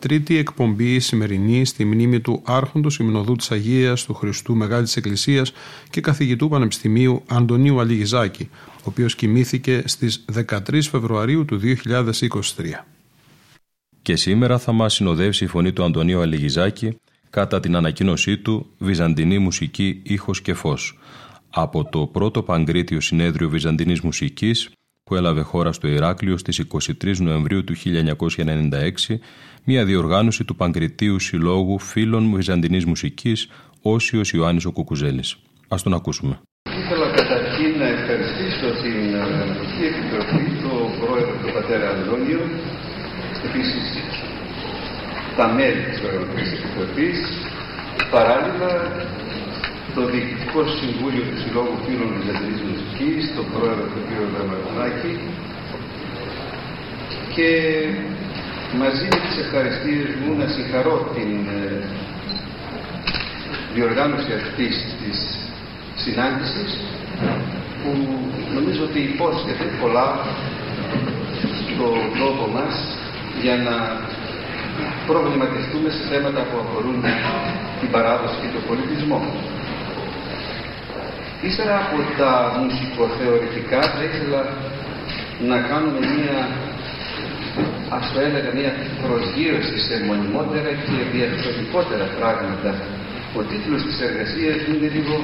τρίτη εκπομπή σημερινή στη μνήμη του Άρχοντος Ιμνοδού της Αγίας του Χριστού Μεγάλης Εκκλησίας και καθηγητού Πανεπιστημίου Αντωνίου Αλιγιζάκη, ο οποίος κοιμήθηκε στις 13 Φεβρουαρίου του 2023. Και σήμερα θα μας συνοδεύσει η φωνή του Αντωνίου Αλιγιζάκη κατά την ανακοίνωσή του «Βυζαντινή μουσική ήχος και φως» από το πρώτο Παγκρίτιο Συνέδριο Βυζαντινής Μουσικής που έλαβε χώρα στο Ηράκλειο στις 23 Νοεμβρίου του 1996, μια διοργάνωση του Παγκριτίου Συλλόγου Φίλων Βυζαντινής Μουσικής, Όσιος Ιωάννης ο Κουκουζέλης. Ας τον ακούσουμε. Ήθελα καταρχήν να ευχαριστήσω την Αναλυτική Επιτροπή, τον πρόεδρο του πατέρα Αντώνιο, επίσης τα μέλη της Οργανωτικής Επιτροπής, παράλληλα το Διοικητικό Συμβούλιο του Συλλόγου Φίλων Βυζαντινής Μουσικής, τον πρόεδρο του κ. Δραματονάκη και μαζί με τις ευχαριστίες μου να συγχαρώ την ε, διοργάνωση αυτής της συνάντησης που νομίζω ότι υπόσχεται πολλά στον τόπο μας για να προβληματιστούμε σε θέματα που αφορούν την παράδοση και τον πολιτισμό. Ύστερα από τα μουσικοθεωρητικά θα ήθελα να κάνουμε μία ας το έλεγα μία προσγείωση σε μονιμότερα και διαρθρωτικότερα πράγματα. Ο τίτλος της εργασίας είναι λίγο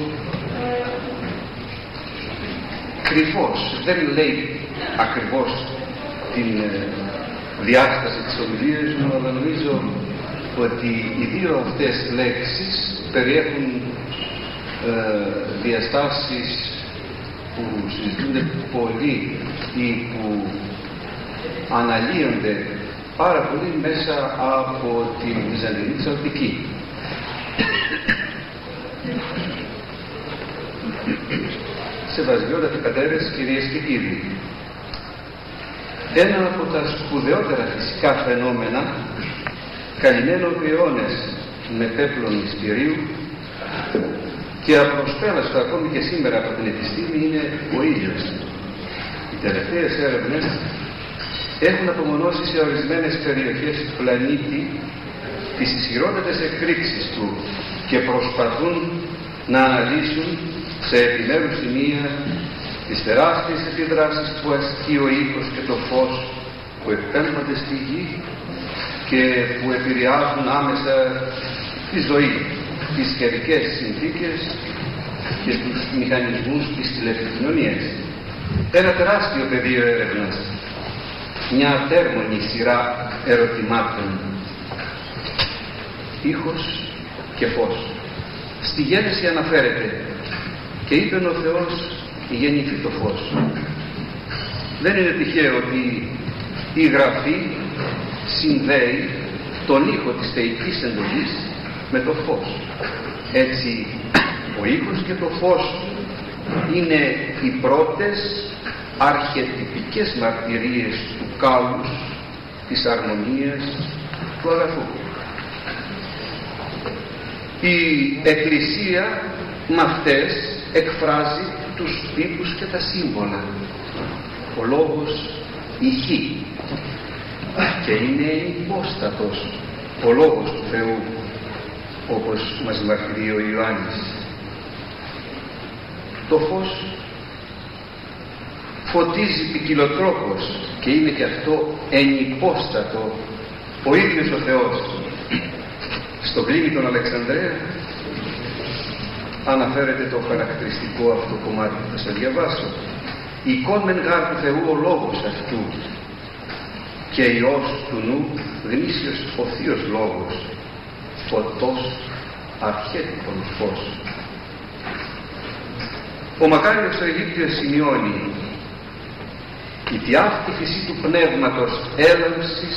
κρυφός. Δεν λέει ακριβώς την ε, διάσταση της ομιλίας μου, αλλά νομίζω ότι οι δύο αυτές λέξεις περιέχουν ε, διαστάσεις που συζητούνται πολύ ή που αναλύονται πάρα πολύ μέσα από την Βυζαντινή Ψαλτική. Σεβασιότατοι πατέρες, κυρίες και κύριοι, ένα από τα σπουδαιότερα φυσικά φαινόμενα καλυμμένο αιώνες με πέπλο μυστηρίου και απροσπέλαστο ακόμη και σήμερα από την επιστήμη είναι ο ήλιος. Οι τελευταίες έρευνες έχουν απομονώσει σε ορισμένες περιοχές του πλανήτη τις ισχυρότερες εκρήξεις του και προσπαθούν να αναλύσουν σε επιμέρους σημεία τις τεράστιες επιδράσεις που ασκεί ο ήχος και το φως που εκπέμπονται στη γη και που επηρεάζουν άμεσα τη ζωή τις καιρικές συνθήκες και τους μηχανισμούς της τηλεπικοινωνίας. Ένα τεράστιο πεδίο έρευνας, μια ατέρμονη σειρά ερωτημάτων, ήχος και φως. Στη γέννηση αναφέρεται και είπε ο Θεός γεννηθεί το φως. Δεν είναι τυχαίο ότι η Γραφή συνδέει τον ήχο της θεϊκής εντολής με το φως. Έτσι ο ήχος και το φως είναι οι πρώτες αρχιετυπικές μαρτυρίες του κάλους, της αρμονίας, του αγαθού. Η Εκκλησία με αυτές εκφράζει τους τύπους και τα σύμβολα. Ο λόγος ηχεί και είναι υπόστατος ο λόγος του Θεού όπως μας μαρτυρεί ο Ιωάννης. Το φως φωτίζει ποικιλοτρόπως και είναι και αυτό ενυπόστατο ο ίδιος ο Θεός. στο πλήμι των Αλεξανδρέα αναφέρεται το χαρακτηριστικό αυτό κομμάτι που θα σας διαβάσω. «Εικόν γάρ του Θεού ο λόγος αυτού και Υιός του νου γνήσιος ο Θείος Λόγος, φωτός αρχέτυπον φως». Ο Μακάριος ο Αιγύπτιος σημειώνει «Η αυτή φυσή του πνεύματος έλαμψης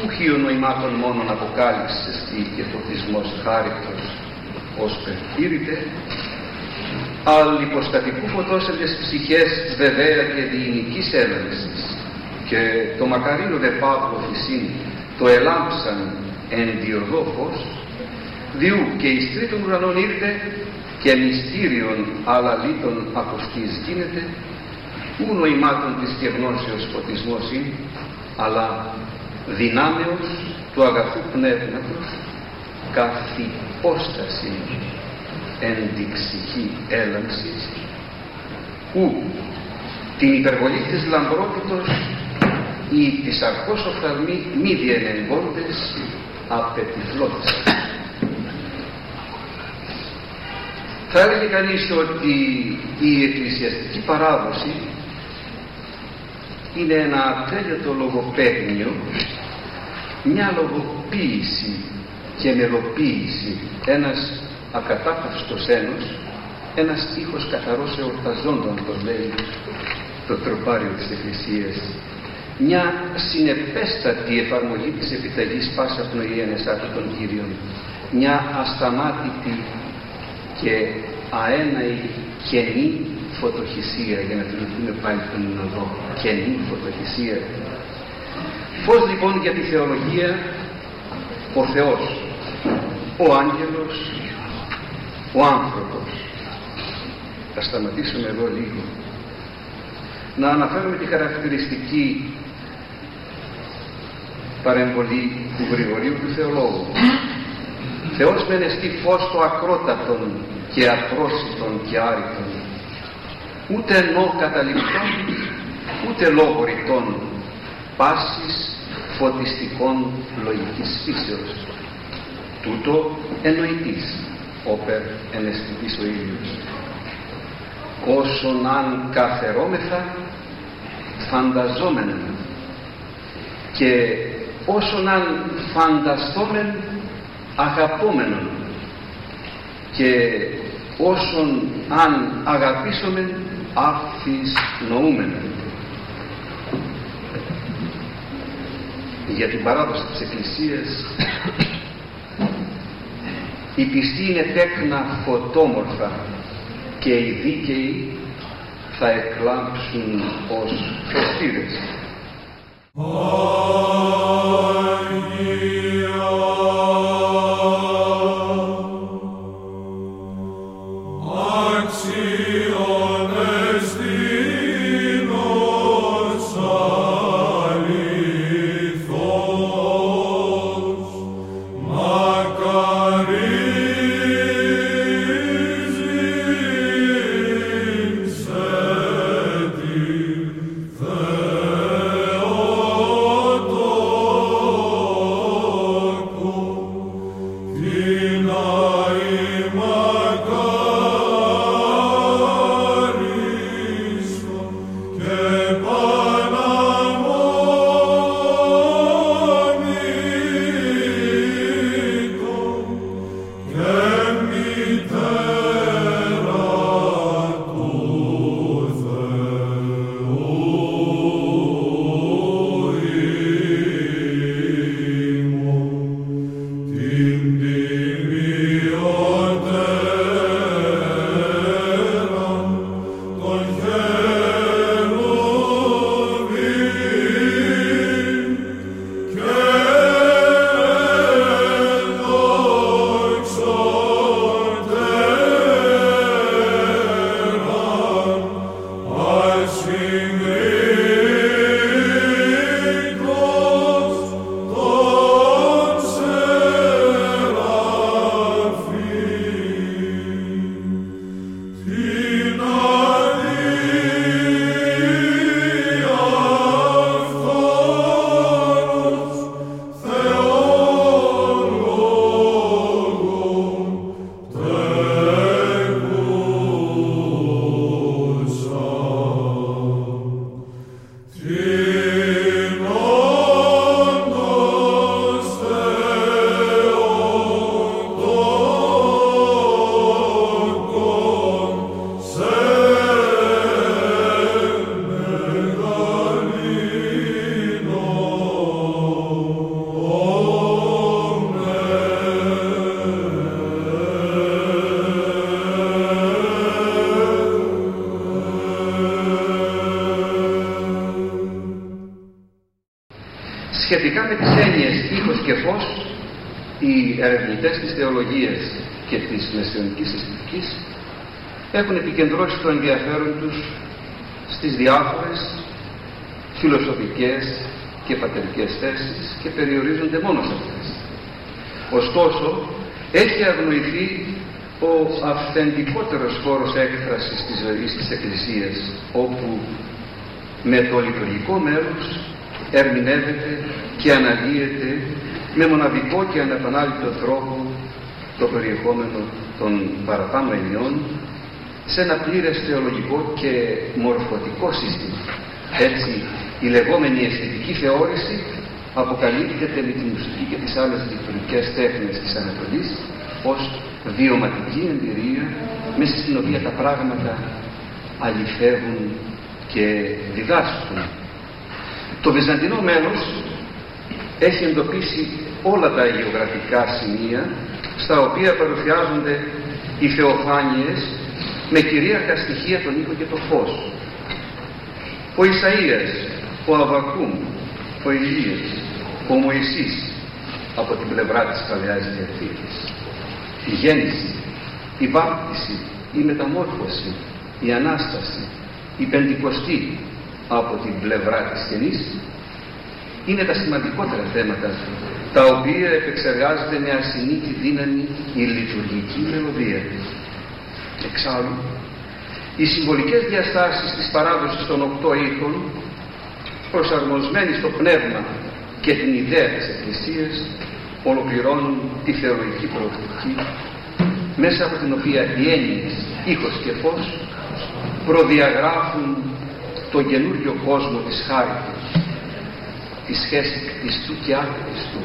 ουχίων νοημάτων μόνον αποκάλυψης και φωτισμός χάριτος ως περπήρητε, αλλά υποστατικού φωτός εν ψυχές βεβαία και διηνικής έλαμψης και το μακαρίνο δε παύλο φυσίν το ελάμψαν εν διοδό φως, διού και εις τρίτον ουρανών ήρθε και μυστήριον αλαλήτων αποστής γίνεται, ου νοημάτων της και γνώσεως φωτισμός είναι, αλλά δυνάμεως του αγαθού πνεύματος καθ' υπόσταση ενδειξική έλαμψης ου την υπερβολή της λαμπρότητος ή της αρχός οφθαλμή μη διενεγκόντες απετυφλώτες. Θα έλεγε κανείς ότι η εκκλησιαστική παράδοση είναι ένα ατέλειωτο λογοπαίγνιο, μια λογοποίηση και μελοποίηση, ένας ακατάπαυστος ένος, ένας ήχος καθαρός εορταζόντων, το λέει το τροπάριο της Εκκλησίας, μια συνεπέστατη εφαρμογή της επιταγής πάσα πνοή ενεσάτου των Κύριων, μια ασταμάτητη και αέναη καινή φωτοχυσία για να θυμηθούμε πάλι τον οδό καινή φωτοχυσία. Πως λοιπόν για τη θεολογία ο Θεός ο άγγελος ο άνθρωπος. Θα σταματήσουμε εδώ λίγο. Να αναφέρουμε τη χαρακτηριστική παρεμβολή του Γρηγορίου του Θεολόγου. Θεός με εστί φως το ακρότατον και απρόσιτον και άρρητον. Ούτε ενώ καταληπτών ούτε λόγω ρητών πάσης φωτιστικών λογικής φύσεως. Τούτο εννοητής όπερ εναισθητής ο ήλιος. Όσον αν καθερώμεθα φανταζόμενα και όσον αν φανταστόμεν αγαπόμενον και όσον αν αγαπήσομεν άφης νοούμεν για την παράδοση της Εκκλησίας η πιστή είναι τέκνα φωτόμορφα και οι δίκαιοι θα εκλάμψουν ως φωστήρες. Lord, επικεντρώσει το ενδιαφέρον τους στις διάφορες φιλοσοφικές και πατερικές θέσεις και περιορίζονται μόνο σε αυτές. Ωστόσο, έχει αγνοηθεί ο αυθεντικότερος χώρος έκφρασης της ζωής της Εκκλησίας, όπου με το λειτουργικό μέρος ερμηνεύεται και αναλύεται με μοναδικό και ανεπανάληπτο τρόπο το περιεχόμενο των παραπάνω ενιών σε ένα πλήρες θεολογικό και μορφωτικό σύστημα. Έτσι, η λεγόμενη αισθητική θεώρηση αποκαλύπτεται με τη μουσική και τις άλλες λειτουργικές τέχνες της Ανατολής ως βιωματική εμπειρία μέσα στην οποία τα πράγματα αληθεύουν και διδάσκουν. Το Βυζαντινό μέλος έχει εντοπίσει όλα τα γεωγραφικά σημεία στα οποία παρουσιάζονται οι θεοφάνειες με κυρίαρχα στοιχεία τον ήχο και το φως. Ο Ισαΐας, ο Αβακούμ, ο Ηλίας, ο Μωυσής από την πλευρά της Παλαιάς Διαθήκης. Η γέννηση, η βάπτιση, η μεταμόρφωση, η Ανάσταση, η Πεντηκοστή από την πλευρά της Καινής είναι τα σημαντικότερα θέματα τα οποία επεξεργάζεται με ασυνήθι δύναμη η λειτουργική μελωδία. Εξάλλου, οι συμβολικές διαστάσεις της παράδοσης των οκτώ ήχων προσαρμοσμένοι στο πνεύμα και την ιδέα της Εκκλησίας ολοκληρώνουν τη θεολογική προοπτική μέσα από την οποία οι έννοιες ήχος και φως προδιαγράφουν τον καινούριο κόσμο της χάριτος της σχέσης Χριστού και Χριστού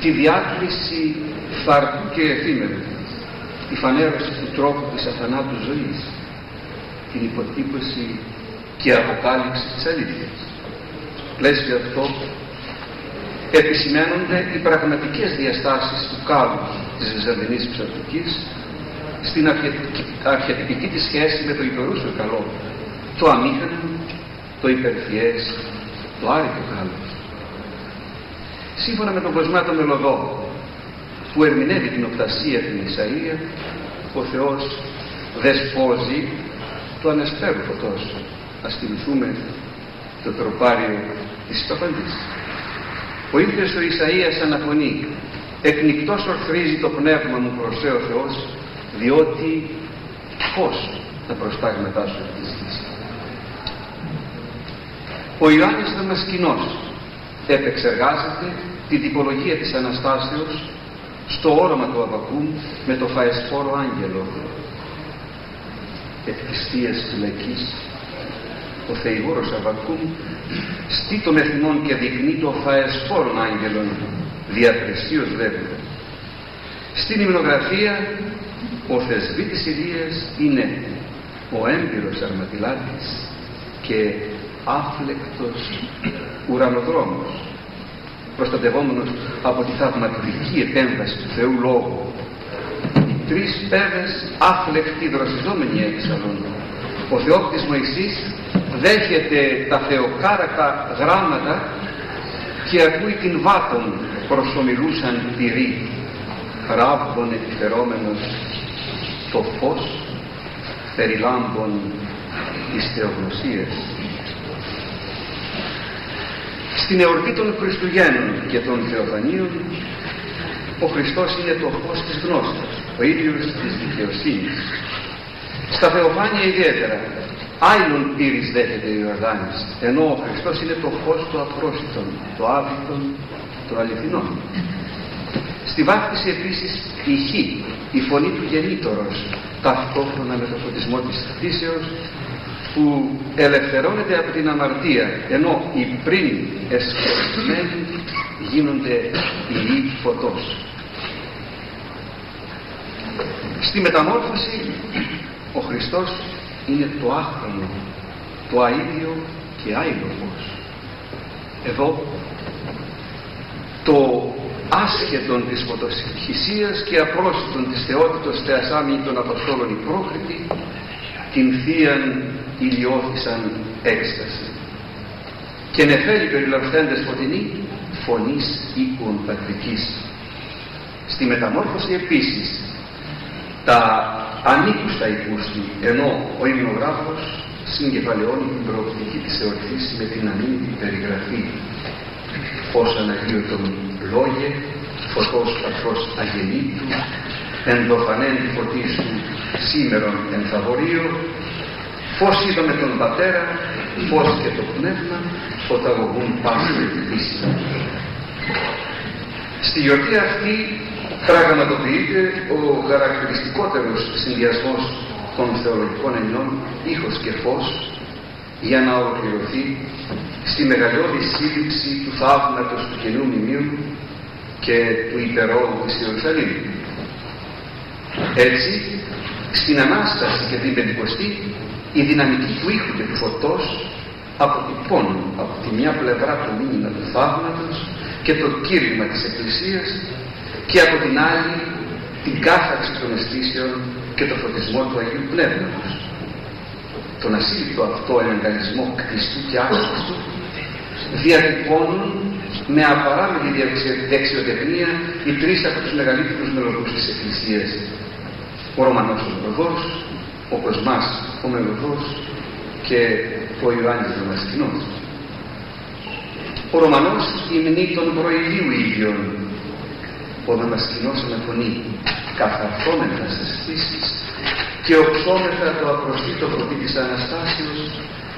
τη διάκριση φαρτού και εφήμερου τη φανέρωση του τρόπου της αθανάτου ζωής την υποτύπωση και αποκάλυψη της αλήθειας στο πλαίσιο αυτό επισημαίνονται οι πραγματικές διαστάσεις του κάλου της Βυζαντινής ψαρτικής στην αρχιετυπική της σχέση με το υπερούσιο καλό το αμήχανο, το υπερφιές, το άρρητο κάλος. Σύμφωνα με τον Κοσμάτο Μελωδό που ερμηνεύει την οπτασία την Ισαΐα, ο Θεός δεσπόζει το ανεσπέρου φωτός. Ας θυμηθούμε το τροπάριο της Παπαντής. Ο ίδιος ο Ισαΐας αναφωνεί εκνικτός ορθρίζει το πνεύμα μου προς ο Θεός διότι φως τα προστάγματά σου της γης. Ο Ιωάννης Δαμασκηνός επεξεργάζεται την τυπολογία της Αναστάσεως στο όρομα του Αβακούμ με το φαεσφόρο άγγελο εκκληστίας φυλακής ο θεηγόρος Αβακούμ στεί των εθνών και δεικνύει το φαεσφόρον άγγελον διαπρεσίως λέγοντα στην υμνογραφία ο θεσβήτης Ηλίας είναι ο έμπειρος αρματιλάτης και άφλεκτος ουρανοδρόμος προστατευόμενος από τη θαυματική επέμβαση του Θεού Λόγου. Τρεις πέδες άφλεκτοι δροσιζόμενοι έξαλλον ο Θεόκτης Μωυσής δέχεται τα θεοκάρακα γράμματα και ακούει την βάτων προσωμιλούσαν πυρή ράβδον επιφερόμενος το φως περιλάμπων της θεογνωσίας στην εορτή των Χριστουγέννων και των Θεοφανίων ο Χριστός είναι το φως της γνώσης, ο ίδιος της δικαιοσύνης. Στα Θεοφάνια ιδιαίτερα, άλλον πύρης δέχεται ο Ιορδάνης, ενώ ο Χριστός είναι το φως του απρόσιτων, το άβητον, το αληθινό. Στη βάφτιση επίσης η χ, η φωνή του γεννήτωρος, ταυτόχρονα με το φωτισμό της φύσεως, που ελευθερώνεται από την αμαρτία ενώ οι πριν εσκεφτημένοι γίνονται οι φωτός. Στη μεταμόρφωση ο Χριστός είναι το άχρονο, το αίδιο και άϊλογος. Εδώ το άσχετον της φωτοσχησίας και απρόσιτον της θεότητος θεασάμι των Αποστόλων υπρόκριτη την θείαν ηλιώθησαν έκσταση και νεφέλη περιλαμβάνοντας φωτεινή φωνής οίκων πατρικής. Στη μεταμόρφωση επίσης τα ανήκουστα υπούστη, ενώ ο υμνογράφος συγκεφαλαιώνει την προοπτική της εορτής με την αμήνυτη περιγραφή ως Αναγίωτον λόγε, φωτός πατρός αγενήτου, ενδοφανέν φωτής του σήμερον εν φαβορείο, φως είδαμε τον πατέρα, φως και το πνεύμα, φωταγωγούν πάνω την πίστη. Στη γιορτή αυτή πραγματοποιείται ο χαρακτηριστικότερος συνδυασμός των θεολογικών ενιών ήχος και φως για να ολοκληρωθεί στη μεγαλειώδη σύλληψη του θαύματος του Καινού Μνημείου και του υπερόλου της Ιερουσαλήμ. Έτσι, στην Ανάσταση και την Πεντηκοστή η δυναμική του ήχου και του φωτός αποτυπώνουν από τη μια πλευρά το μήνυμα του θαύματος και το κήρυγμα της Εκκλησίας και από την άλλη την κάθαρξη των αισθήσεων και το φωτισμό του Αγίου Πνεύματος. Τον ασύλληπτο αυτό εναγκαλισμό κτιστού και άσχιστου διατυπώνουν με απαράμενη δεξιοτεχνία οι τρεις από τους μεγαλύτερους μελωδούς της Εκκλησίας. Ο Ρωμανός ο μελωδός, ο Κοσμάς ο μελωδός και ο Ιωάννης ο Μασκηνός. Ο Ρωμανός υμνεί των προηλίου ίδιων. Ο Δαμασκηνός αναφωνεί καθαρθόμεθα στις θύσεις και οξόμεθα το απροστήτο φωτί της Αναστάσεως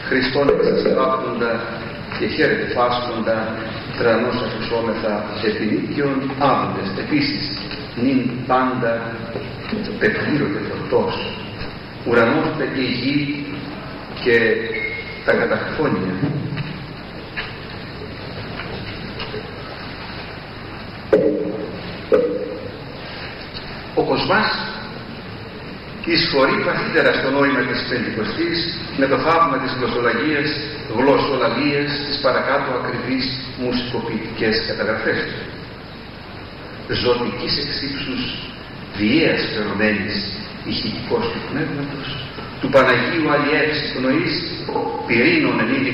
Χριστόν εξασπάπτοντα και χαίρετε φάσκοντα τρανός ακουσόμεθα επινίκιον άβοντες επίσης νυν πάντα πεπλήρωτε φωτός ουρανός και η γη και τα καταχθόνια ο Κοσμάς εισχωρεί βαθύτερα στο νόημα της Πεντηκοστής με το θαύμα της γλωσσολογίας, γλωσσολαλίας, τις παρακάτω ακριβείς μουσικοποιητικές καταγραφές του. Ζωτικής εξύψους, διέας φαινομένης, ηχητικός του πνεύματος, του Παναγίου Αλλιεύς πνοής, πυρήνων εν είδη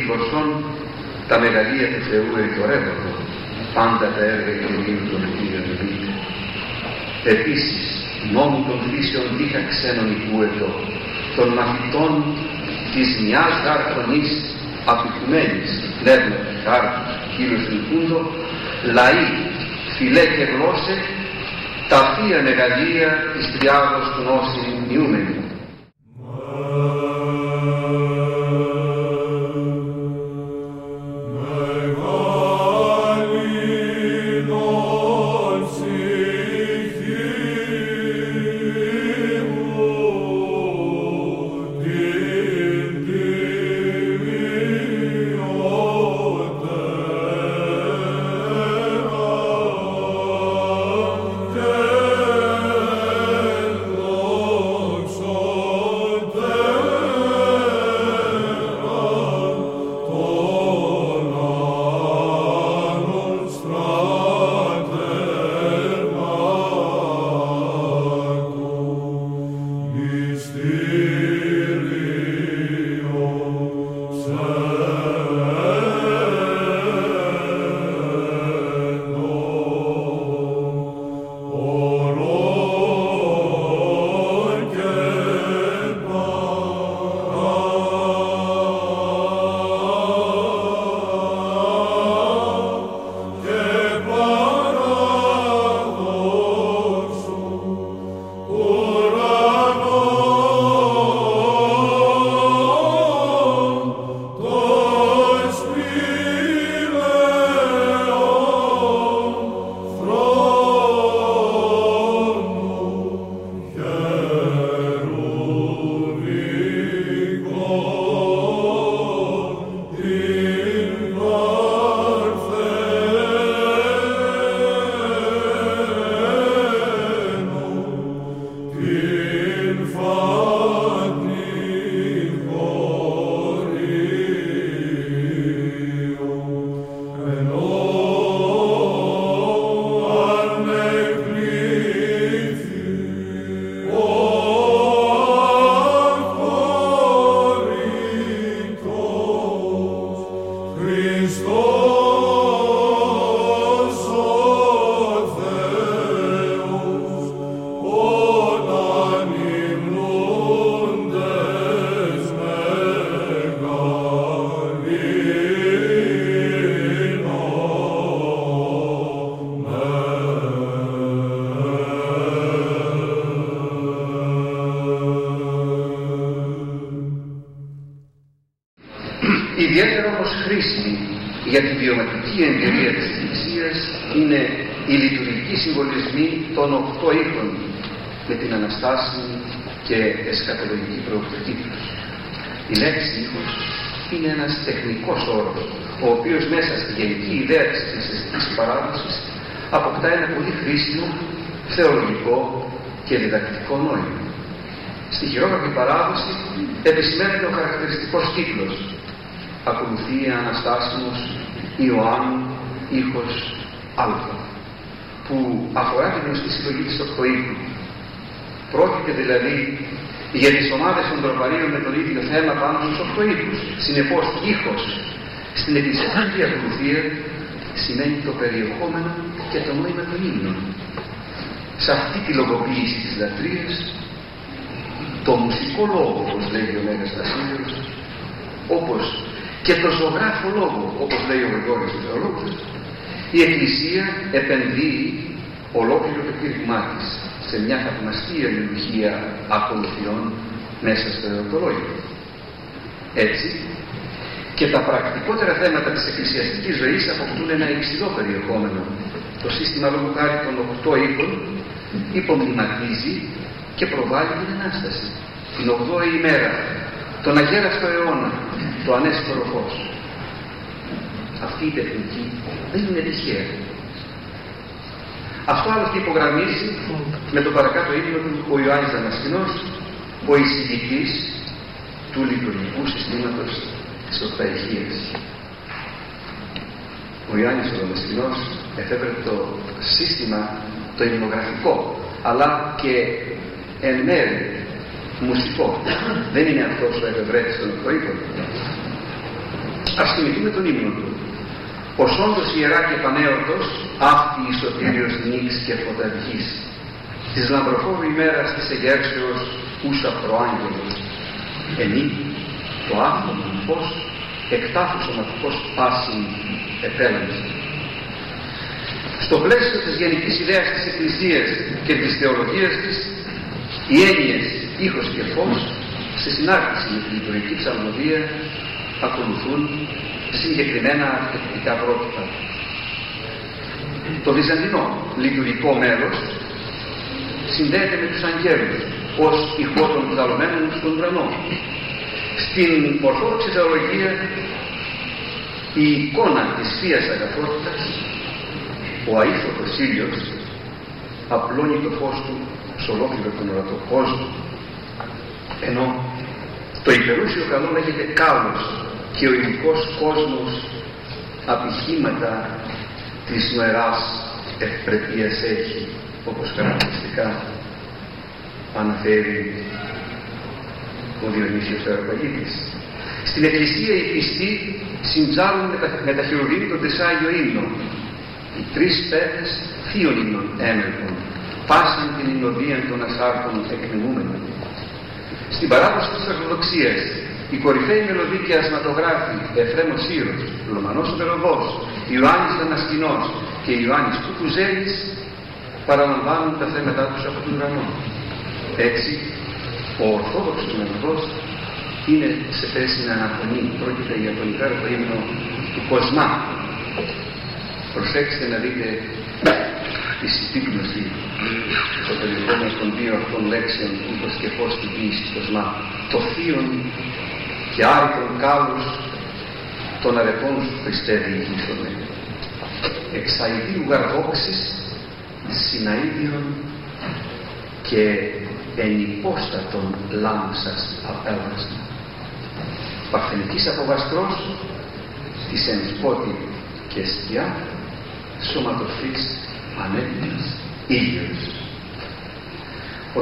τα μεγαλεία του Θεού ερητορεύονται, πάντα τα έργα και των Κύριων Επίσης, νόμου των φύσεων δίχα ξένων υπούετο, των μαθητών της μιας γαρφωνής απεικουμένης, πνεύμα χάρτου, κύριος λυπούντο, λαοί, φιλέ και γλώσσε, τα θεία μεγαλεία της τριάδος του νόσης μειούμενου. για την βιωματική εμπειρία της Εκκλησίας είναι οι λειτουργικοί συμβολισμοί των οκτώ ήχων με την Αναστάση και εσκατολογική προοπτική τους. Η λέξη ήχος είναι ένας τεχνικός όρος, ο οποίος μέσα στη γενική ιδέα της χριστιανικής παράδοσης αποκτά ένα πολύ χρήσιμο, θεολογικό και διδακτικό νόημα. Στη χειρόγραφη παράδοση επισημαίνεται ο χαρακτηριστικός κύκλος. Ακολουθεί Αναστάσιμος Ιωάννου ήχος Α, που αφορά την γνωστή συλλογή της οκτωήχου. Πρόκειται δηλαδή για τις ομάδες των τροπαρίων με το ίδιο θέμα πάνω στους οκτωήχους. Συνεπώς ήχος στην εκκλησιαστική ακολουθία σημαίνει το περιεχόμενο και το νόημα των ύμνων. Σε αυτή τη λογοποίηση της λατρείας το μουσικό λόγο, όπως λέει ο Μέγας Βασίλειος, όπως και το ζωγράφο λόγο, όπως λέει ο Γρηγόρης ο Θεολόγος, η Εκκλησία επενδύει ολόκληρο το κήρυγμά της σε μια θαυμαστή αλληλουχία ακολουθιών μέσα στο ερωτολόγιο. Έτσι, και τα πρακτικότερα θέματα της εκκλησιαστικής ζωής αποκτούν ένα υψηλό περιεχόμενο. Το σύστημα λόγου χάρη των οκτώ οίκων υπομνηματίζει και προβάλλει την Ανάσταση. Την 8η ημέρα, τον αγέραστο αιώνα, το ανέσπορο φως. Αυτή η τεχνική δεν είναι τυχαία. Αυτό άλλωστε υπογραμμίζει με το παρακάτω ύπνο του ο Ιωάννης Δαμασκηνός, ο εισηγητής του λειτουργικού συστήματος της Ορταϊκίας. Ο Ιωάννης ο Δαμασκηνός εφέβρε το σύστημα το υμνογραφικό αλλά και εν μέρει μουσικό. Δεν είναι αυτός ο εφευρέτης των οκτωίκων. Ας θυμηθούμε τον ύμνο του. Ως όντως ιερά και πανέωτος, αυτή η σωτήριος νύξ και φωταργής. Της λαμπροφόρου ημέρας της εγέρσεως ούσα προάγγελος. Ενή το άφθονο φως εκτάφους σωματικός πάσιν επέλαμψη. Στο πλαίσιο της γενικής ιδέας της Εκκλησίας και της θεολογίας της οι έννοιες ήχος και φως σε συνάρτηση με τη λειτουργική ψαλμοδία ακολουθούν συγκεκριμένα αρχιτεκτικά πρότυπα. Το βυζαντινό λειτουργικό μέρος συνδέεται με τους αγγέλους ως ηχό των ψαλωμένων στον ουρανό. Στην Ορθόδοξη θεολογία η εικόνα της Θείας Αγαθότητας ο αΐφωτος ήλιος απλώνει το φως του σε ολόκληρο τον ορατό κόσμο ενώ το υπερούσιο καλό λέγεται κάλος και ο ειδικός κόσμος απειχήματα της νοεράς ευπρεπίας έχει όπως χαρακτηριστικά αναφέρει ο Διονύσιος Αεροπαγίτης. Στην Εκκλησία οι πιστοί συντζάλουν με τα, με τα χειρουργήνη των τεσσάγιο ύμνο. Οι τρεις πέδες θείων ύμνων έμελπων πάσαν την υνοδία των ασάρτων εκμηνούμενων. Στην παράδοση της Ορθοδοξίας, οι κορυφαίοι μελωδοί και ασματογράφοι Εφρέμος Σύρος, Λομανός Μελωδός, Ιωάννης Δανασκηνός και Ιωάννης Κουκουζέλης παραλαμβάνουν τα θέματα τους από τον ουρανό. Έτσι, ο Ορθόδοξος μελωδός είναι σε θέση να αναφωνεί. Πρόκειται για τον υπέροχο ύμνο του Κοσμά. Προσέξτε να δείτε τη συμπίπνωση στο περιεχόμενο των δύο αυτών λέξεων ούτως και πώς την ποιήση κοσμά το θείον και άρρητον κάλους των αρεπών σου Χριστέ διηγήθομαι εξαϊδίου γαρδόξης συναΐδιον και ενυπόστατον λάμψας απέλασμα. Παρθενικής αποβαστρός της ενσπότη και σκιά σωματοφής ανέτοιμος ήλιος.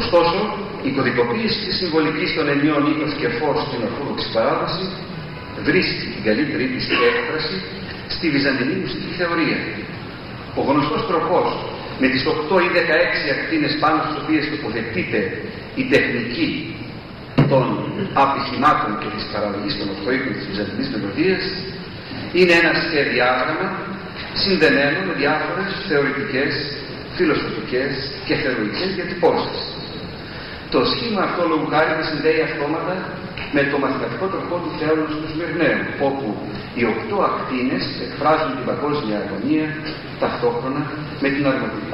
Ωστόσο, η κωδικοποίηση της συμβολικής των ενιών οίκος και φως στην Ορθόδοξη παράδοσης βρίσκει την καλύτερη της έκφραση στη Βυζαντινή μουσική θεωρία. Ο γνωστός τροπός με τις 8 ή 16 ακτίνες πάνω στις οποίες τοποθετείται η τεχνική των απειχημάτων και της παραγωγής των 8 οίκων της Βυζαντινής Μελωδίας είναι ένα σχεδιάγραμμα συνδεμένο με διάφορες θεωρητικές, φιλοσοφικές και θεωρητικές διατυπώσεις. Το σχήμα αυτό λόγου χάρη συνδέει αυτόματα με το μαθηματικό τρόπο του Θεόλου του Σμυρναίου, όπου οι οκτώ ακτίνες εκφράζουν την παγκόσμια αρμονία ταυτόχρονα με την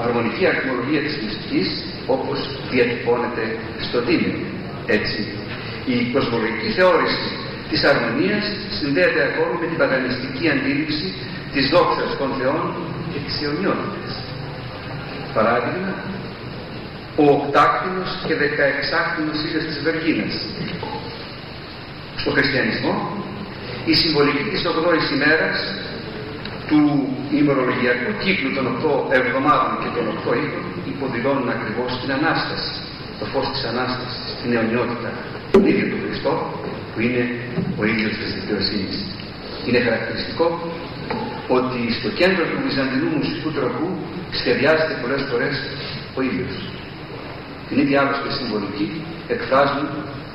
αρμονική αρμολογία της μυστικής όπως διατυπώνεται στο Δήμιο. Έτσι, η κοσμολογική θεώρηση της αρμονίας συνδέεται ακόμη με την παγανιστική αντίληψη της δόξας των θεών και της αιωνιότητας. Παράδειγμα, ο οκτάκτηνος και δεκαεξάκτηνος ήλιος της Βεργίνας. Στο χριστιανισμό, η συμβολική της 8ης ημέρας του ημερολογιακού κύκλου των 8 εβδομάδων και των 8 οίκων υποδηλώνουν ακριβώς την Ανάσταση, το φως της Ανάστασης, την αιωνιότητα, τον ίδιο του Χριστό που είναι ο ίδιος της δικαιοσύνης. Είναι χαρακτηριστικό ότι στο κέντρο του Βυζαντινού μουσικού τροχού σχεδιάζεται πολλές φορές ο ήλιος. Την ίδια άλλωστε συμβολική εκφράζουν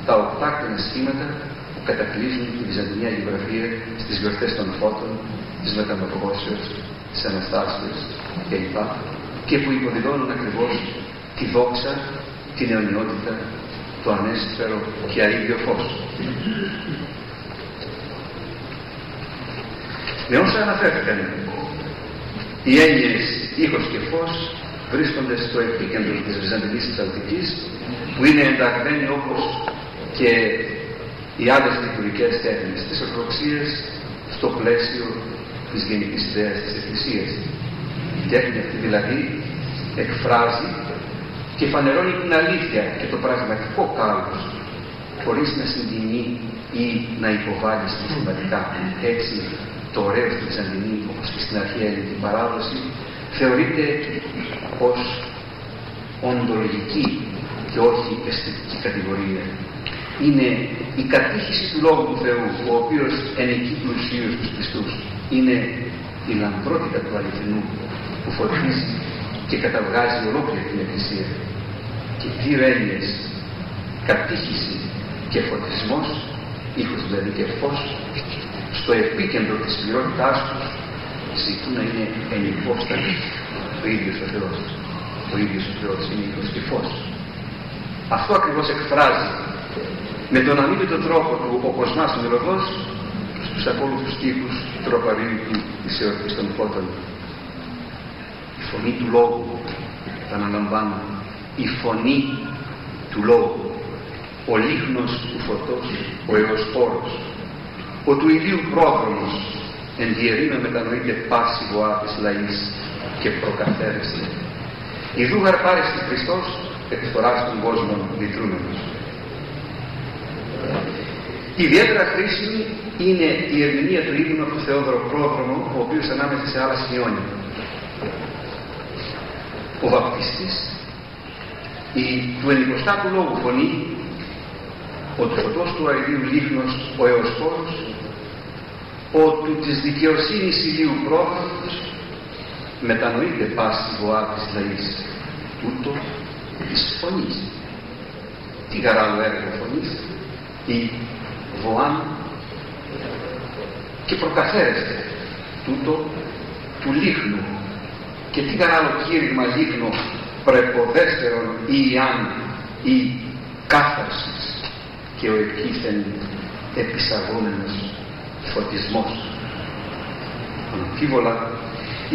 τα οκτάκτηνα σχήματα που κατακλείζουν τη Βυζαντινή Αγιογραφία στις γιορτές των φώτων, της Μεταμορφώσεως, της Αναστάσεως κλπ. και που υποδηλώνουν ακριβώς τη δόξα, την αιωνιότητα, το ανέσφαιρο και αίδιο φως. Με όσα αναφέρθηκαν, οι έννοιες ήχος και φως βρίσκονται στο επίκεντρο της Βυζαντινής Ψαλτικής που είναι ενταγμένοι όπως και οι άλλες λειτουργικές τέχνες της Ορθοξίας στο πλαίσιο της γενικής ιδέας της Εκκλησίας. Η τέχνη αυτή δηλαδή εκφράζει και φανερώνει την αλήθεια και το πραγματικό κάλος χωρίς να συντηνεί ή να υποβάλει συστηματικά. Έτσι το ωραίο στη Βυζαντινή όπως και στην αρχαία ελληνική παράδοση θεωρείται ως οντολογική και όχι αισθητική κατηγορία. Είναι η κατήχηση του Λόγου του Θεού, ο οποίος ενεκεί πλουσίως τους πιστούς. Είναι η λαμπρότητα του αληθινού που φωτίζει και καταβγάζει ολόκληρη την Εκκλησία. Και δύο έννοιες, κατήχηση και φωτισμός, ήχος δηλαδή και φως, στο επίκεντρο της πληρότητάς τους ζητούν να είναι ενυπόστατοι ο ίδιος ο Θεός. Ο ίδιος ο Θεός είναι ήχος και φως. Αυτό ακριβώς εκφράζει με τον αμύβητο τρόπο του ο Κοσμάς ο Μελωδός στους ακόλουθους στίχους του τροπαρίου του της εορτής των φώτων. Η φωνή του Λόγου, τα αναλαμβάνω, η φωνή του Λόγου, ο λίχνος του φωτός, ο εωσπόρος, ο του ηλίου πρόδρομος, εν διερήμε μετανοείται πάση βοάπης λαής και προκαθαίρεστη. Η δούγαρ πάρει στη Χριστός εκφορά στον κόσμο λυτρούμενος. Ιδιαίτερα χρήσιμη είναι η ερμηνεία του ύμνου από τον Θεόδωρο Πρόδρομο, ο οποίος ανάμεσα σε άλλα σημειώνει. Ο βαπτιστής, η του ενικοστάτου λόγου φωνή, ο του φωτός του αηδίου λίχνος, ο εωσπόρος, ο του της δικαιοσύνης ηλίου πρόδρομος, μετανοείται πάση βοά της λαής, τούτος της φωνής. Τι γαράλο έργο φωνής, η βοάν και προκαθαίρεστε τούτο του λίχνου και τι άλλο κήρυγμα λίχνο πρεποδέστερον ή αν ή κάθαρσης και ο εκείθεν επισαγόμενος φωτισμός. Αμφίβολα,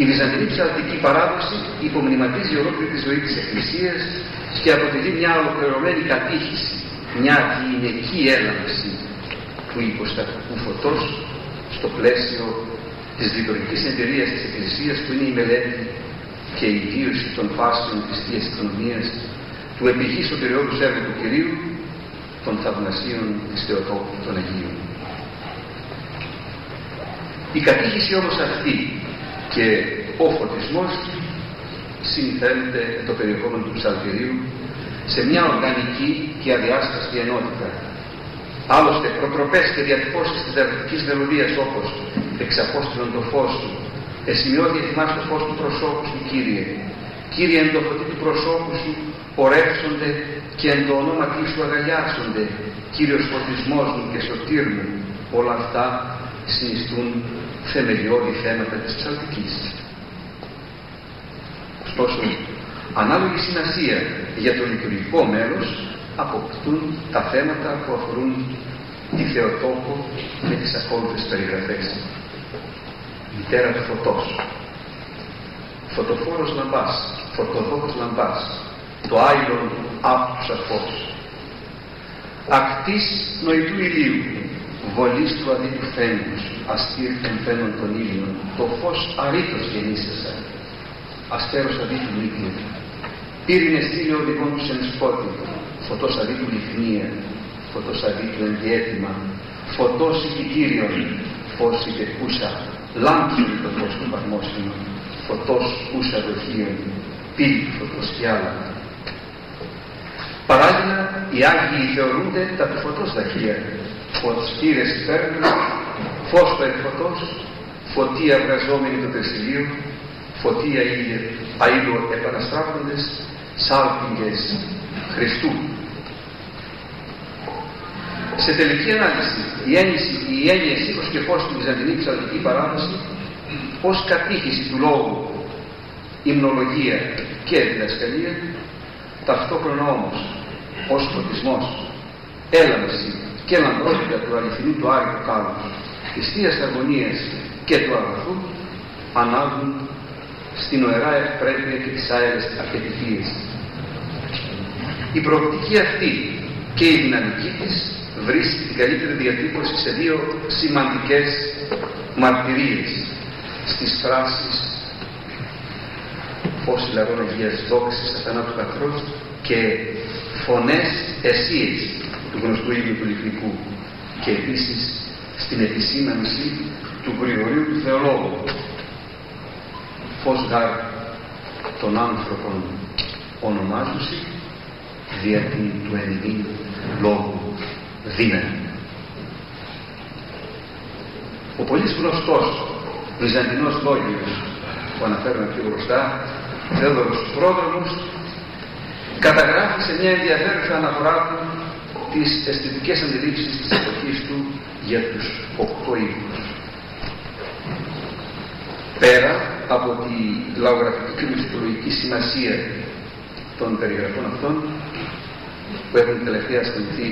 η βυζαντινή ψαλτική παράδοση υπομνηματίζει ολόκληρη τη ζωή της Εκκλησίας και αποτελεί μια ολοκληρωμένη κατήχηση, μια γυναική έλαμψη του υποστατικού φωτός στο πλαίσιο της λειτουργικής εμπειρίας της Εκκλησίας που είναι η μελέτη και η βίωση των φάσεων της Θείας Οικονομίας του επιγή σωτηριώδους έργου του Κυρίου των θαυμασίων της Θεοτόπου των Αγίων. Η κατήχηση όμως αυτή και ο φωτισμός συνθέτεται το περιεχόμενο του ψαλτηρίου σε μια οργανική και αδιάσταστη ενότητα Άλλωστε, προτροπές και διατυπώσεις της δαρδικής μελωδίας όπως «Εξαπόστηλον το φως του», «Εσημειώδη ετοιμάς το φως του προσώπου σου, Κύριε», «Κύριε εν το φωτί του προσώπου σου πορεύσονται και εν το ονόματί σου αγαλιάσονται, Κύριος φωτισμός μου και σωτήρ μου», όλα αυτά συνιστούν θεμελιώδη θέματα της ψαλτικής. Ωστόσο, ανάλογη σημασία για το λειτουργικό μέρος αποκτούν τα θέματα που αφορούν τη Θεοτόκο με τις ακόλουθες περιγραφές. Μητέρα του φωτός, φωτοφόρος λαμπάς, φωτοδόχος λαμπάς, το άϊλον άφουσα φως. Ακτής νοητού ηλίου, βολής του αδίτου φαίνους, αστήρθεν φαίνων των ήλιων, το φως αρήτως γεννήσεσα, αστέρος αδίτου λίκνη, πύρινε στήλιο οδηγών τους εν σπότη, φωτός αδίτου λιχνία, φωτός αδίτου ενδιέτημα, φωτός οικητήριον, φως υπεκούσα, λάμψον το φως του παγμόσυνου, φωτός ούσα δοχείων, πύλη φωτός και άλλα. Παράλληλα, οι Άγιοι θεωρούνται τα του φωτός δαχεία, φωτστήρες παίρνουν, φως περί φωτός, φωτία βγαζόμενη του τεσσιλίου, φωτία αήλου επαναστράφοντες, σάλπιγγες Χριστού. Σε τελική ανάλυση, η έννοια, η έννοια ήχος και φως του Βυζαντινή ψαλτική παράδοση ως κατήχηση του λόγου, υμνολογία και διδασκαλία, ταυτόχρονα όμως ως φωτισμός, έλαμψη και λαμπρότητα του αληθινού του Άγιου Κάλου, της Θείας Αρμονίας και του αγαθού, ανάβουν στην οερά ευπρέπεια και τις άερες αρχιτεκτίες. Η προοπτική αυτή και η δυναμική της βρίσκει την καλύτερη διατύπωση σε δύο σημαντικές μαρτυρίες στις φράσεις «Φως λαγών Αγίας δόξης αθανάτου καθρός» και «Φωνές εσείς» του γνωστού ύμνου του Λυκνικού και επίσης στην επισήμανση του Γρηγορίου του Θεολόγου. «Φως γάρ των άνθρωπων ονομάζουσι δια την του ενδύ λόγου δύναμη». Ο πολύ γνωστός Βυζαντινός λόγιος που αναφέρουμε πιο μπροστά, Θεόδωρος Πρόδρομος, καταγράφει σε μια ενδιαφέρουσα αναφορά του τις αισθητικές αντιλήψεις της εποχής του για τους οκτώ οίκους. Πέρα από τη λαογραφική και μυθολογική σημασία των περιγραφών αυτών που έχουν τελευταία ασχοληθεί,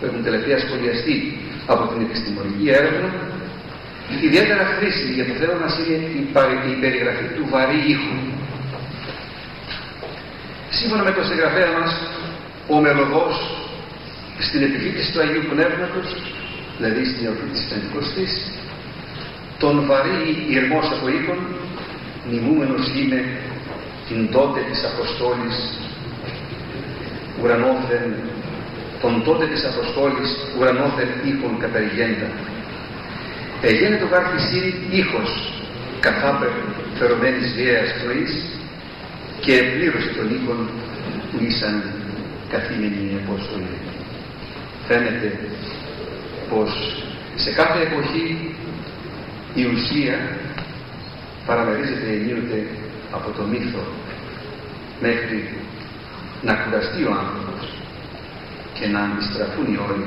που έχουν τελευταία σχολιαστεί από την επιστημονική έρευνα, Ιδιαίτερα χρήσιμη για το θέμα μας είναι η περιγραφή του βαρύ ήχου. Σύμφωνα με τον συγγραφέα μας, ο μελωδός στην επιφύτηση του Αγίου Πνεύματος, δηλαδή στην εορτή της Πεντηκοστής, τον βαρύ ηρμός από οίκων, νημούμενος είναι την τότε της Αποστόλης ουρανόθεν, τον τότε της Αποστόλης ουρανόθεν οίκων καταριγέντα Έγινε το βάρκισι ήχος καθάπερ φερωμένης βίαιας πνοής και πλήρωσε τον οίκον που ήσαν καθήμενοι Απόστολοι. Φαίνεται πως σε κάθε εποχή η ουσία παραμερίζεται ενίοτε από το μύθο μέχρι να κουραστεί ο άνθρωπος και να αντιστραφούν οι όροι.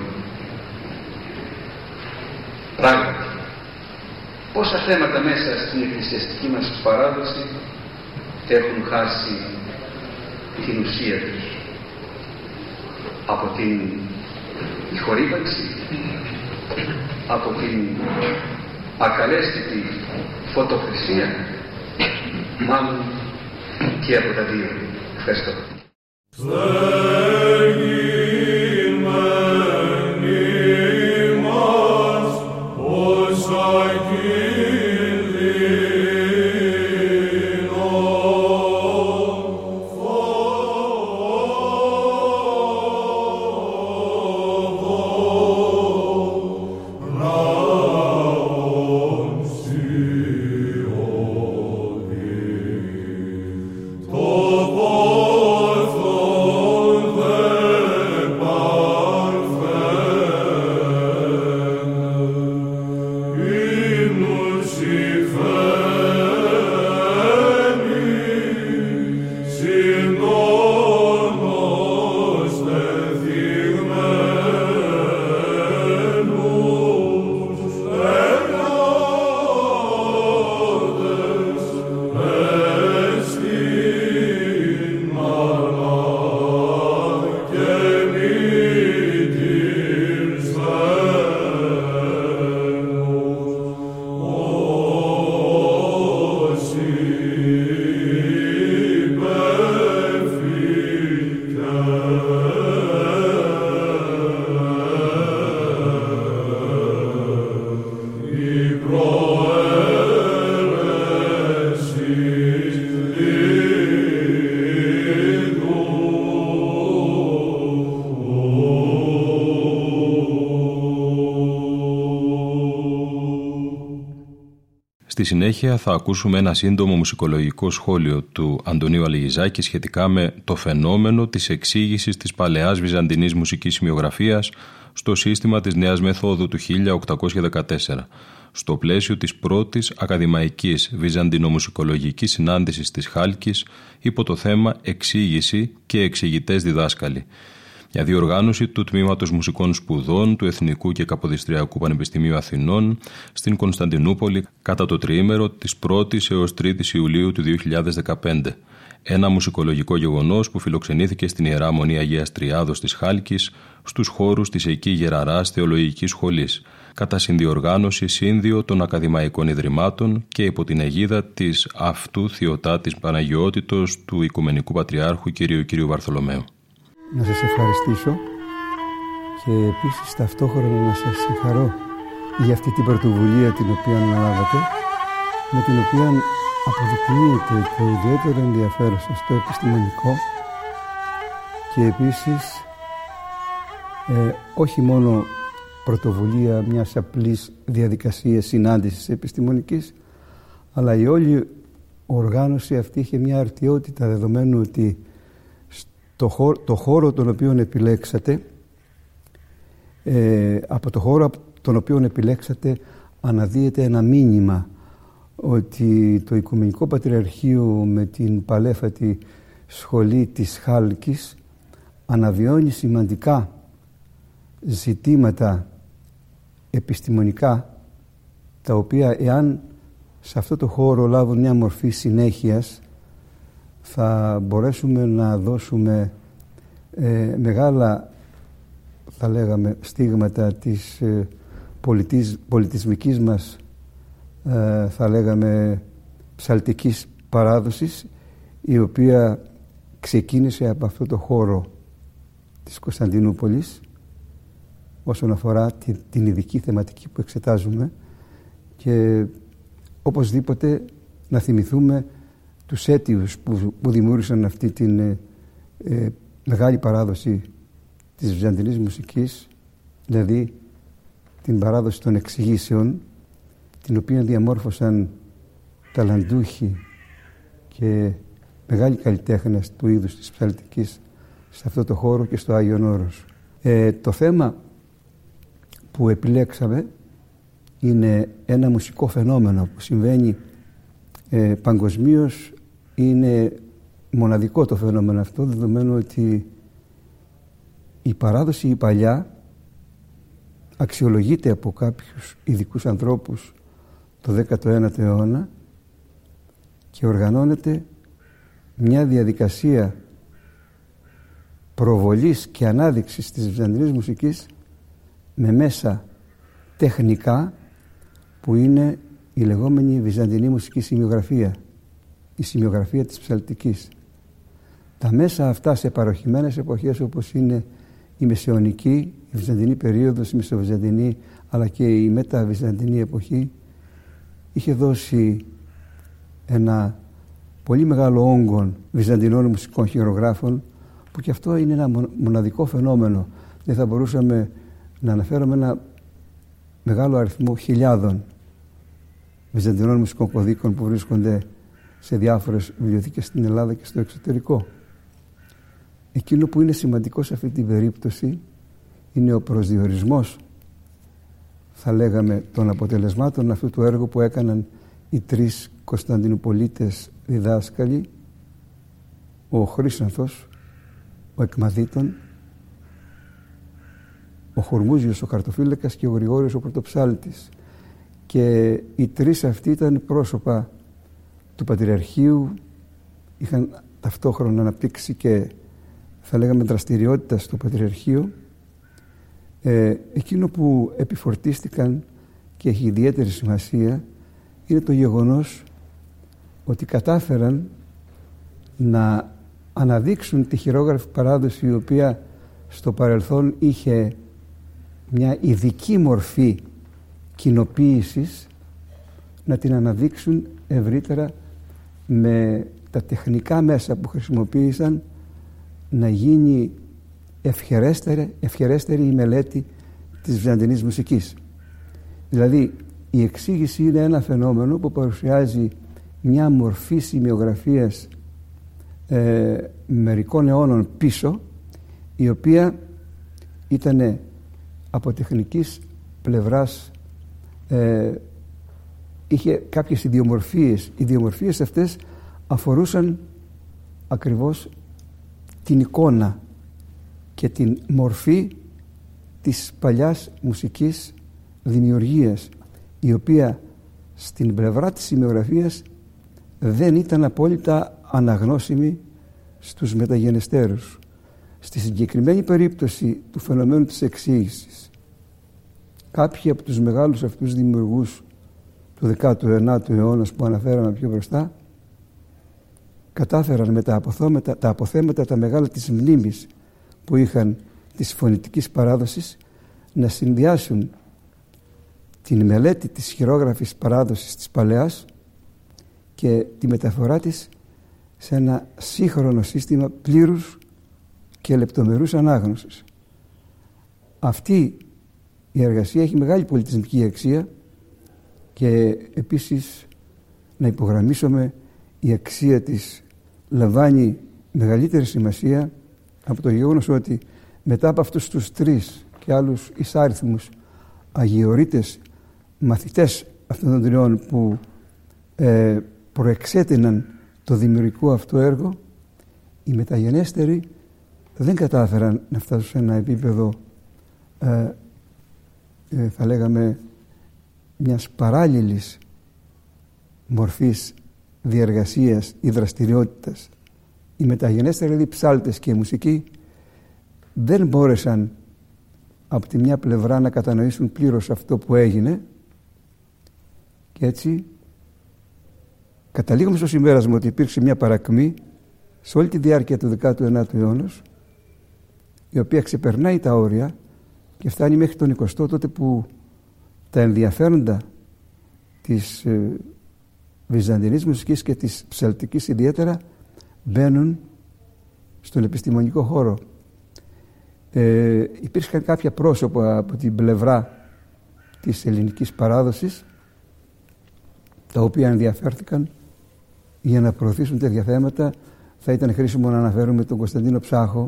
Πράγματι, πόσα θέματα μέσα στην εκκλησιαστική μας παράδοση έχουν χάσει την ουσία τους από την ηχορύπανση από την ακαλέστητη φωτοκρισία μάλλον και από τα δύο. Ευχαριστώ. Στη συνέχεια θα ακούσουμε ένα σύντομο μουσικολογικό σχόλιο του Αντωνίου Αλιγιζάκη σχετικά με το φαινόμενο της εξήγησης της παλαιάς βυζαντινής μουσικής σημειογραφίας στο σύστημα της νέας μεθόδου του 1814 στο πλαίσιο της πρώτης ακαδημαϊκής βυζαντινομουσικολογικής συνάντησης της Χάλκης υπό το θέμα «Εξήγηση και εξηγητές διδάσκαλοι» για διοργάνωση του Τμήματος Μουσικών Σπουδών του Εθνικού και Καποδιστριακού Πανεπιστημίου Αθηνών στην Κωνσταντινούπολη κατά το τριήμερο της 1ης έως 3ης Ιουλίου του 2015. Ένα μουσικολογικό γεγονός που φιλοξενήθηκε στην Ιερά Μονή Αγίας Τριάδος της Χάλκης στους χώρους της εκεί Γεραράς Θεολογικής Σχολής κατά συνδιοργάνωση σύνδιο των ακαδημαϊκών ιδρυμάτων και υπό την αιγίδα της αυτού θειοτάτης Παναγιώτητος του Οικουμενικού Πατριάρχου κ. κ. Βαρθολομαίου να σας ευχαριστήσω και επίσης ταυτόχρονα να σας συγχαρώ για αυτή την πρωτοβουλία την οποία αναλάβατε με την οποία αποδεικνύεται το ιδιαίτερο ενδιαφέρον σας στο επιστημονικό και επίσης ε, όχι μόνο πρωτοβουλία μιας απλής διαδικασίας συνάντησης επιστημονικής αλλά η όλη οργάνωση αυτή είχε μια αρτιότητα δεδομένου ότι το χώρο, το χώρο τον οποίο επιλέξατε ε, από το χώρο τον οποίο επιλέξατε αναδύεται ένα μήνυμα ότι το Οικουμενικό Πατριαρχείο με την παλέφατη σχολή της Χάλκης αναβιώνει σημαντικά ζητήματα επιστημονικά τα οποία εάν σε αυτό το χώρο λάβουν μια μορφή συνέχειας θα μπορέσουμε να δώσουμε ε, μεγάλα θα λέγαμε στίγματα της ε, πολιτισ, πολιτισμικής μας ε, θα λέγαμε ψαλτικής παράδοσης η οποία ξεκίνησε από αυτό το χώρο της Κωνσταντινούπολης όσον αφορά την, την ειδική θεματική που εξετάζουμε και οπωσδήποτε να θυμηθούμε τους αίτιους που, που δημιούργησαν αυτή την ε, ε, μεγάλη παράδοση της βυζαντινής μουσικής δηλαδή την παράδοση των εξηγήσεων την οποία διαμόρφωσαν ταλαντούχοι και μεγάλοι καλλιτέχνες του είδους της ψαλτικής σε αυτό το χώρο και στο Άγιον Όρος. Ε, το θέμα που επιλέξαμε είναι ένα μουσικό φαινόμενο που συμβαίνει ε, Παγκοσμίως. Είναι μοναδικό το φαινόμενο αυτό δεδομένου ότι η παράδοση η παλιά αξιολογείται από κάποιους ειδικούς ανθρώπους το 19ο αιώνα και οργανώνεται μια διαδικασία προβολής και ανάδειξης της βυζαντινής μουσικής με μέσα τεχνικά που είναι η λεγόμενη βυζαντινή μουσική σημειογραφία, η σημειογραφία της ψαλτικής. Τα μέσα αυτά σε παροχημένες εποχές όπως είναι η μεσαιωνική, η βυζαντινή περίοδος, η μεσοβυζαντινή αλλά και η μεταβυζαντινή εποχή είχε δώσει ένα πολύ μεγάλο όγκο βυζαντινών μουσικών χειρογράφων που και αυτό είναι ένα μοναδικό φαινόμενο. Δεν θα μπορούσαμε να αναφέρουμε ένα μεγάλο αριθμό χιλιάδων βυζαντινών μουσικών κωδίκων που βρίσκονται σε διάφορες βιβλιοθήκες στην Ελλάδα και στο εξωτερικό. Εκείνο που είναι σημαντικό σε αυτή την περίπτωση είναι ο προσδιορισμός θα λέγαμε των αποτελεσμάτων αυτού του έργου που έκαναν οι τρεις Κωνσταντινουπολίτες διδάσκαλοι ο Χρήσανθος, ο Εκμαδίτων, ο Χορμούζιος ο Καρτοφύλακας και ο Γρηγόριος ο Πρωτοψάλτης. Και οι τρεις αυτοί ήταν πρόσωπα του Πατριαρχείου είχαν ταυτόχρονα αναπτύξει και θα λέγαμε δραστηριότητα στο Πατριαρχείο. Ε, εκείνο που επιφορτίστηκαν και έχει ιδιαίτερη σημασία είναι το γεγονός ότι κατάφεραν να αναδείξουν τη χειρόγραφη παράδοση η οποία στο παρελθόν είχε μια ειδική μορφή κοινοποίησης να την αναδείξουν ευρύτερα με τα τεχνικά μέσα που χρησιμοποίησαν να γίνει ευχερέστερη, ευχερέστερη η μελέτη της βυζαντινής μουσικής. Δηλαδή η εξήγηση είναι ένα φαινόμενο που παρουσιάζει μια μορφή σημειογραφίας ε, μερικών αιώνων πίσω η οποία ήταν από τεχνικής πλευράς ε, είχε κάποιες ιδιομορφίες. Οι ιδιομορφίες αυτές αφορούσαν ακριβώς την εικόνα και την μορφή της παλιάς μουσικής δημιουργίας η οποία στην πλευρά της σημειογραφίας δεν ήταν απόλυτα αναγνώσιμη στους μεταγενεστέρους. Στη συγκεκριμένη περίπτωση του φαινομένου της εξήγησης κάποιοι από τους μεγάλους αυτούς δημιουργούς του 19ου αιώνα που αναφέραμε πιο μπροστά κατάφεραν με τα αποθέματα, τα αποθέματα τα μεγάλα της μνήμης που είχαν της φωνητικής παράδοσης να συνδυάσουν την μελέτη της χειρόγραφης παράδοσης της Παλαιάς και τη μεταφορά της σε ένα σύγχρονο σύστημα πλήρους και λεπτομερούς ανάγνωσης. Αυτή η εργασία έχει μεγάλη πολιτισμική αξία και επίσης να υπογραμμίσουμε η αξία της λαμβάνει μεγαλύτερη σημασία από το γεγονός ότι μετά από αυτούς τους τρεις και άλλους εισάριθμους αγιορείτες μαθητές αυτών των τριών που ε, προεξέτειναν το δημιουργικό αυτό έργο οι μεταγενέστεροι δεν κατάφεραν να φτάσουν σε ένα επίπεδο ε, ε, θα λέγαμε μιας παράλληλης μορφής διεργασίας ή δραστηριότητας. Οι μεταγενέστεροι δηλαδή ψάλτες και η μουσική δεν μπόρεσαν από τη μια πλευρά να κατανοήσουν πλήρως αυτό που έγινε και έτσι καταλήγουμε στο συμπέρασμα ότι υπήρξε μια παρακμή σε όλη τη διάρκεια του 19ου αιώνα η οποία ξεπερνάει τα όρια και φτάνει μέχρι τον 20ο τότε που τα ενδιαφέροντα της ε, βυζαντινής μουσικής και της ψαλτικής ιδιαίτερα μπαίνουν στον επιστημονικό χώρο. Ε, υπήρχαν κάποια πρόσωπα από την πλευρά της ελληνικής παράδοσης τα οποία ενδιαφέρθηκαν για να προωθήσουν τέτοια θέματα θα ήταν χρήσιμο να αναφέρουμε τον Κωνσταντίνο Ψάχο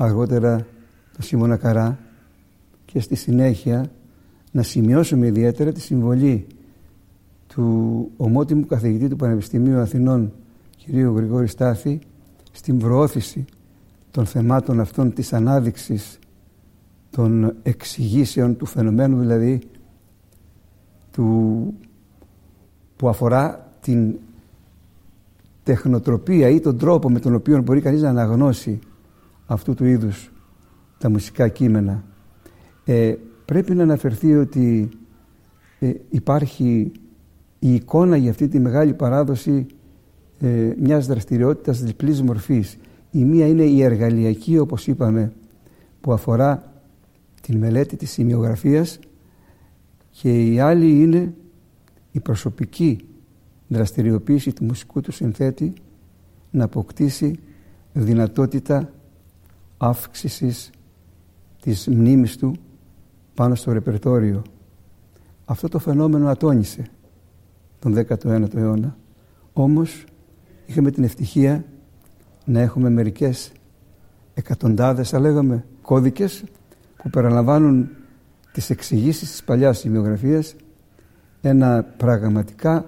αργότερα τον Σίμωνα Καρά και στη συνέχεια να σημειώσουμε ιδιαίτερα τη συμβολή του ομότιμου καθηγητή του Πανεπιστημίου Αθηνών κ. Γρηγόρη Στάθη στην προώθηση των θεμάτων αυτών της ανάδειξης των εξηγήσεων του φαινομένου δηλαδή του, που αφορά την τεχνοτροπία ή τον τρόπο με τον οποίο μπορεί κανείς να αναγνώσει αυτού του είδους τα μουσικά κείμενα. Ε, πρέπει να αναφερθεί ότι ε, υπάρχει η εικόνα για αυτή τη μεγάλη παράδοση ε, μιας δραστηριότητας διπλής μορφής. Η μία είναι η εργαλειακή όπως είπαμε που αφορά την μελέτη της σημειογραφίας και η άλλη είναι η προσωπική δραστηριοποίηση του μουσικού του συνθέτη να αποκτήσει δυνατότητα αύξησης της μνήμης του πάνω στο ρεπερτόριο. Αυτό το φαινόμενο ατόνισε τον 19ο αιώνα. Όμως είχαμε την ευτυχία να έχουμε μερικές εκατοντάδες, θα λέγαμε, κώδικες που περιλαμβάνουν τις εξηγήσεις της παλιάς σημειογραφίας ένα πραγματικά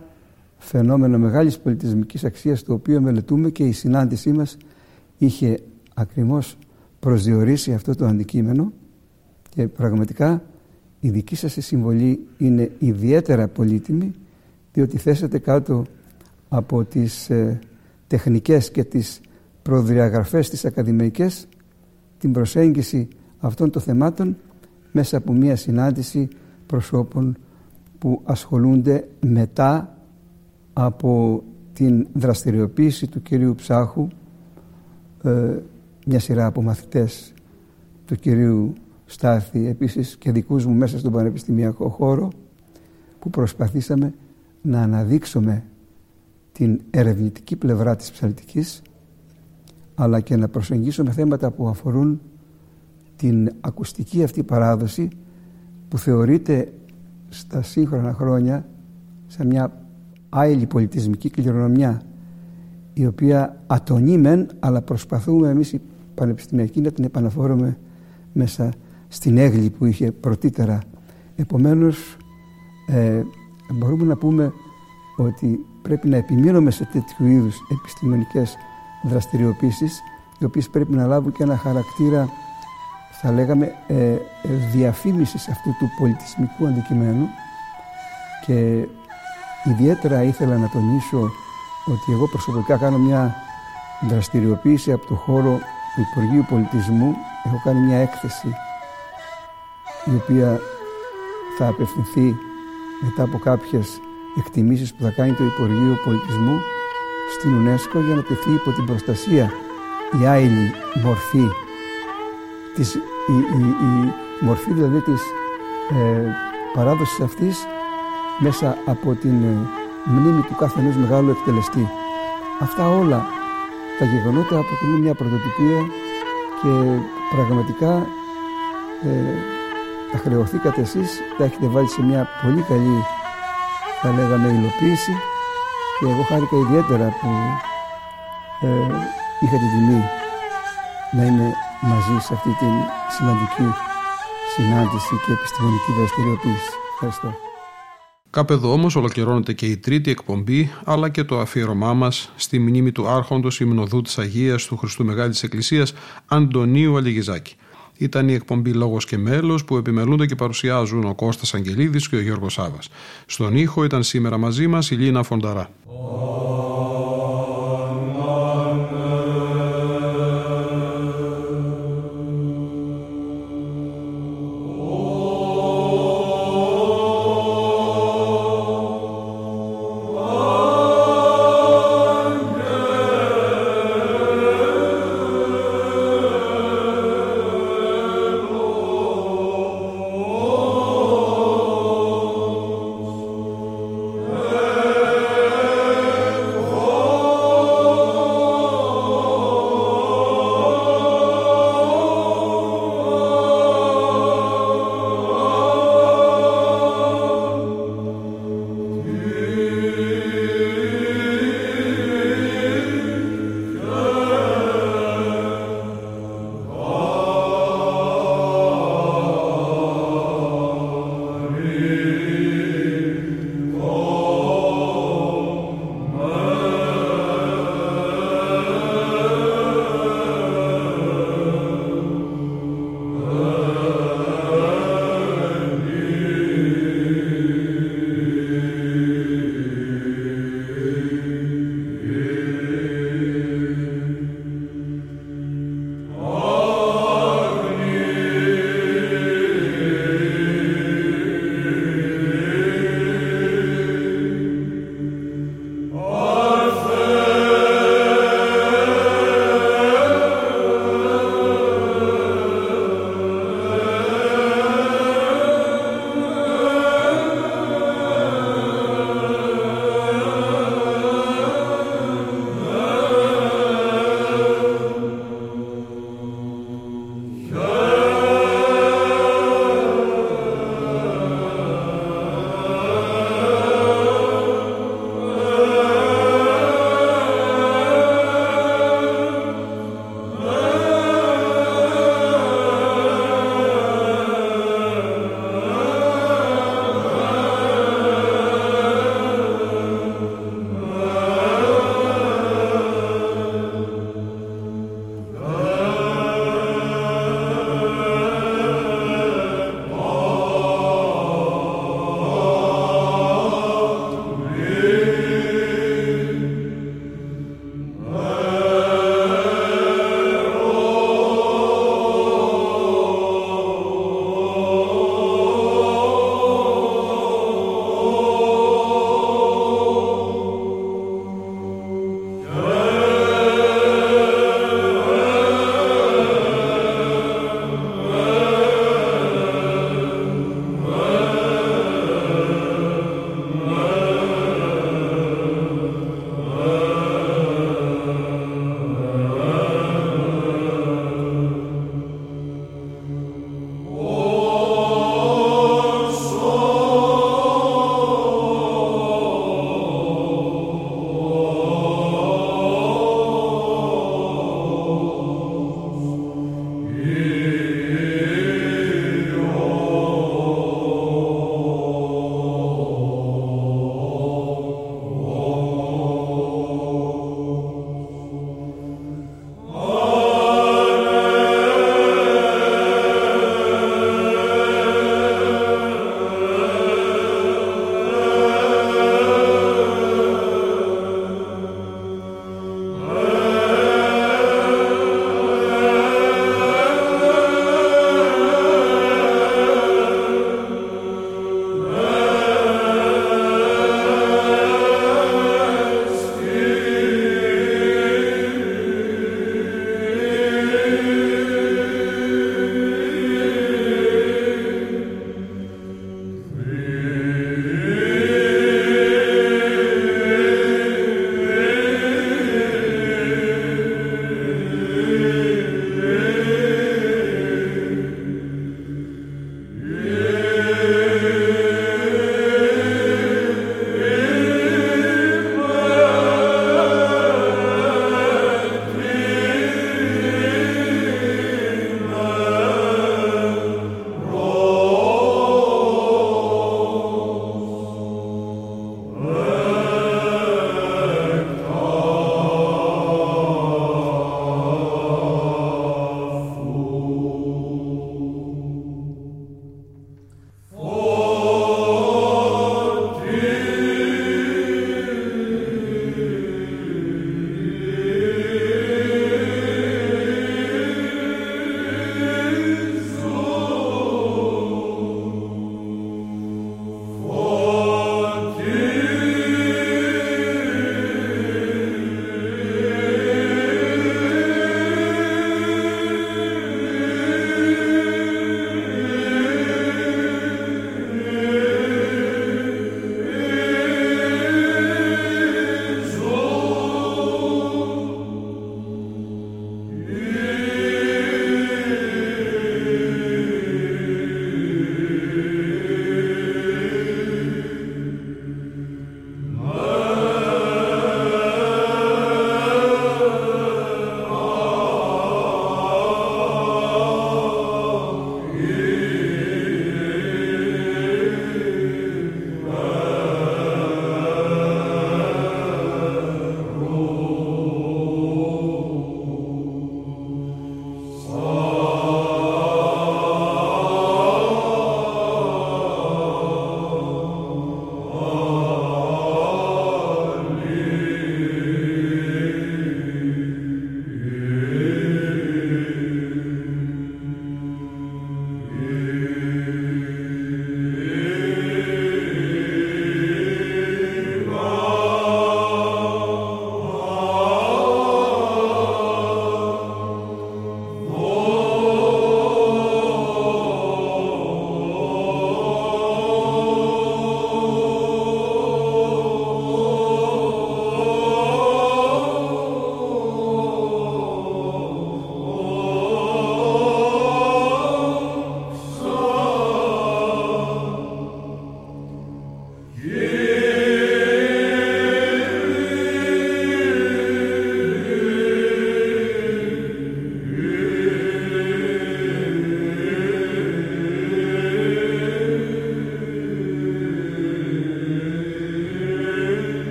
φαινόμενο μεγάλης πολιτισμικής αξίας το οποίο μελετούμε και η συνάντησή μας είχε ακριβώς προσδιορίσει αυτό το αντικείμενο και πραγματικά η δική σας συμβολή είναι ιδιαίτερα πολύτιμη διότι θέσατε κάτω από τις ε, τεχνικές και τις προδιαγραφές της ακαδημαϊκές την προσέγγιση αυτών των θεμάτων μέσα από μια συνάντηση προσώπων που ασχολούνται μετά από την δραστηριοποίηση του κυρίου Ψάχου ε, μια σειρά από μαθητές του κυρίου Στάθη επίσης και δικούς μου μέσα στον πανεπιστημιακό χώρο που προσπαθήσαμε να αναδείξουμε την ερευνητική πλευρά της ψαλτικής αλλά και να προσεγγίσουμε θέματα που αφορούν την ακουστική αυτή παράδοση που θεωρείται στα σύγχρονα χρόνια σε μια άειλη πολιτισμική κληρονομιά η οποία ατονεί μεν αλλά προσπαθούμε εμείς οι πανεπιστημιακοί να την επαναφόρουμε μέσα στην έγλη που είχε πρωτήτερα. Επομένως ε, μπορούμε να πούμε ότι πρέπει να επιμείνουμε σε τέτοιου είδους επιστημονικές δραστηριοποίησεις οι οποίες πρέπει να λάβουν και ένα χαρακτήρα θα λέγαμε ε, διαφήμισης αυτού του πολιτισμικού αντικειμένου και ιδιαίτερα ήθελα να τονίσω ότι εγώ προσωπικά κάνω μια δραστηριοποίηση από το χώρο του Υπουργείου Πολιτισμού έχω κάνει μια έκθεση η οποία θα απευθυνθεί μετά από κάποιες εκτιμήσεις που θα κάνει το Υπουργείο Πολιτισμού στην UNESCO για να τεθεί υπό την προστασία η άειλη μορφή της, η, η, η μορφή δηλαδή της ε, παράδοσης αυτής μέσα από την ε, μνήμη του κάθε ενός μεγάλου εκτελεστή. Αυτά όλα τα γεγονότα αποτελούν μια πρωτοτυπία και πραγματικά ε, τα χρεωθήκατε εσείς, τα έχετε βάλει σε μια πολύ καλή θα λέγαμε υλοποίηση και εγώ χάρηκα ιδιαίτερα που ε, είχα την τιμή να είμαι μαζί σε αυτή την σημαντική συνάντηση και επιστημονική δραστηριοποίηση. Ευχαριστώ. Κάπου εδώ όμως ολοκληρώνεται και η τρίτη εκπομπή αλλά και το αφιέρωμά μας στη μνήμη του άρχοντος υμνοδού της Αγίας του Χριστού Μεγάλης Εκκλησίας Αντωνίου Αλιγιζάκη. Ήταν η εκπομπή Λόγος και Μέλος που επιμελούνται και παρουσιάζουν ο Κώστας Αγγελίδης και ο Γιώργος Σάβας. Στον ήχο ήταν σήμερα μαζί μας η Λίνα Φονταρά.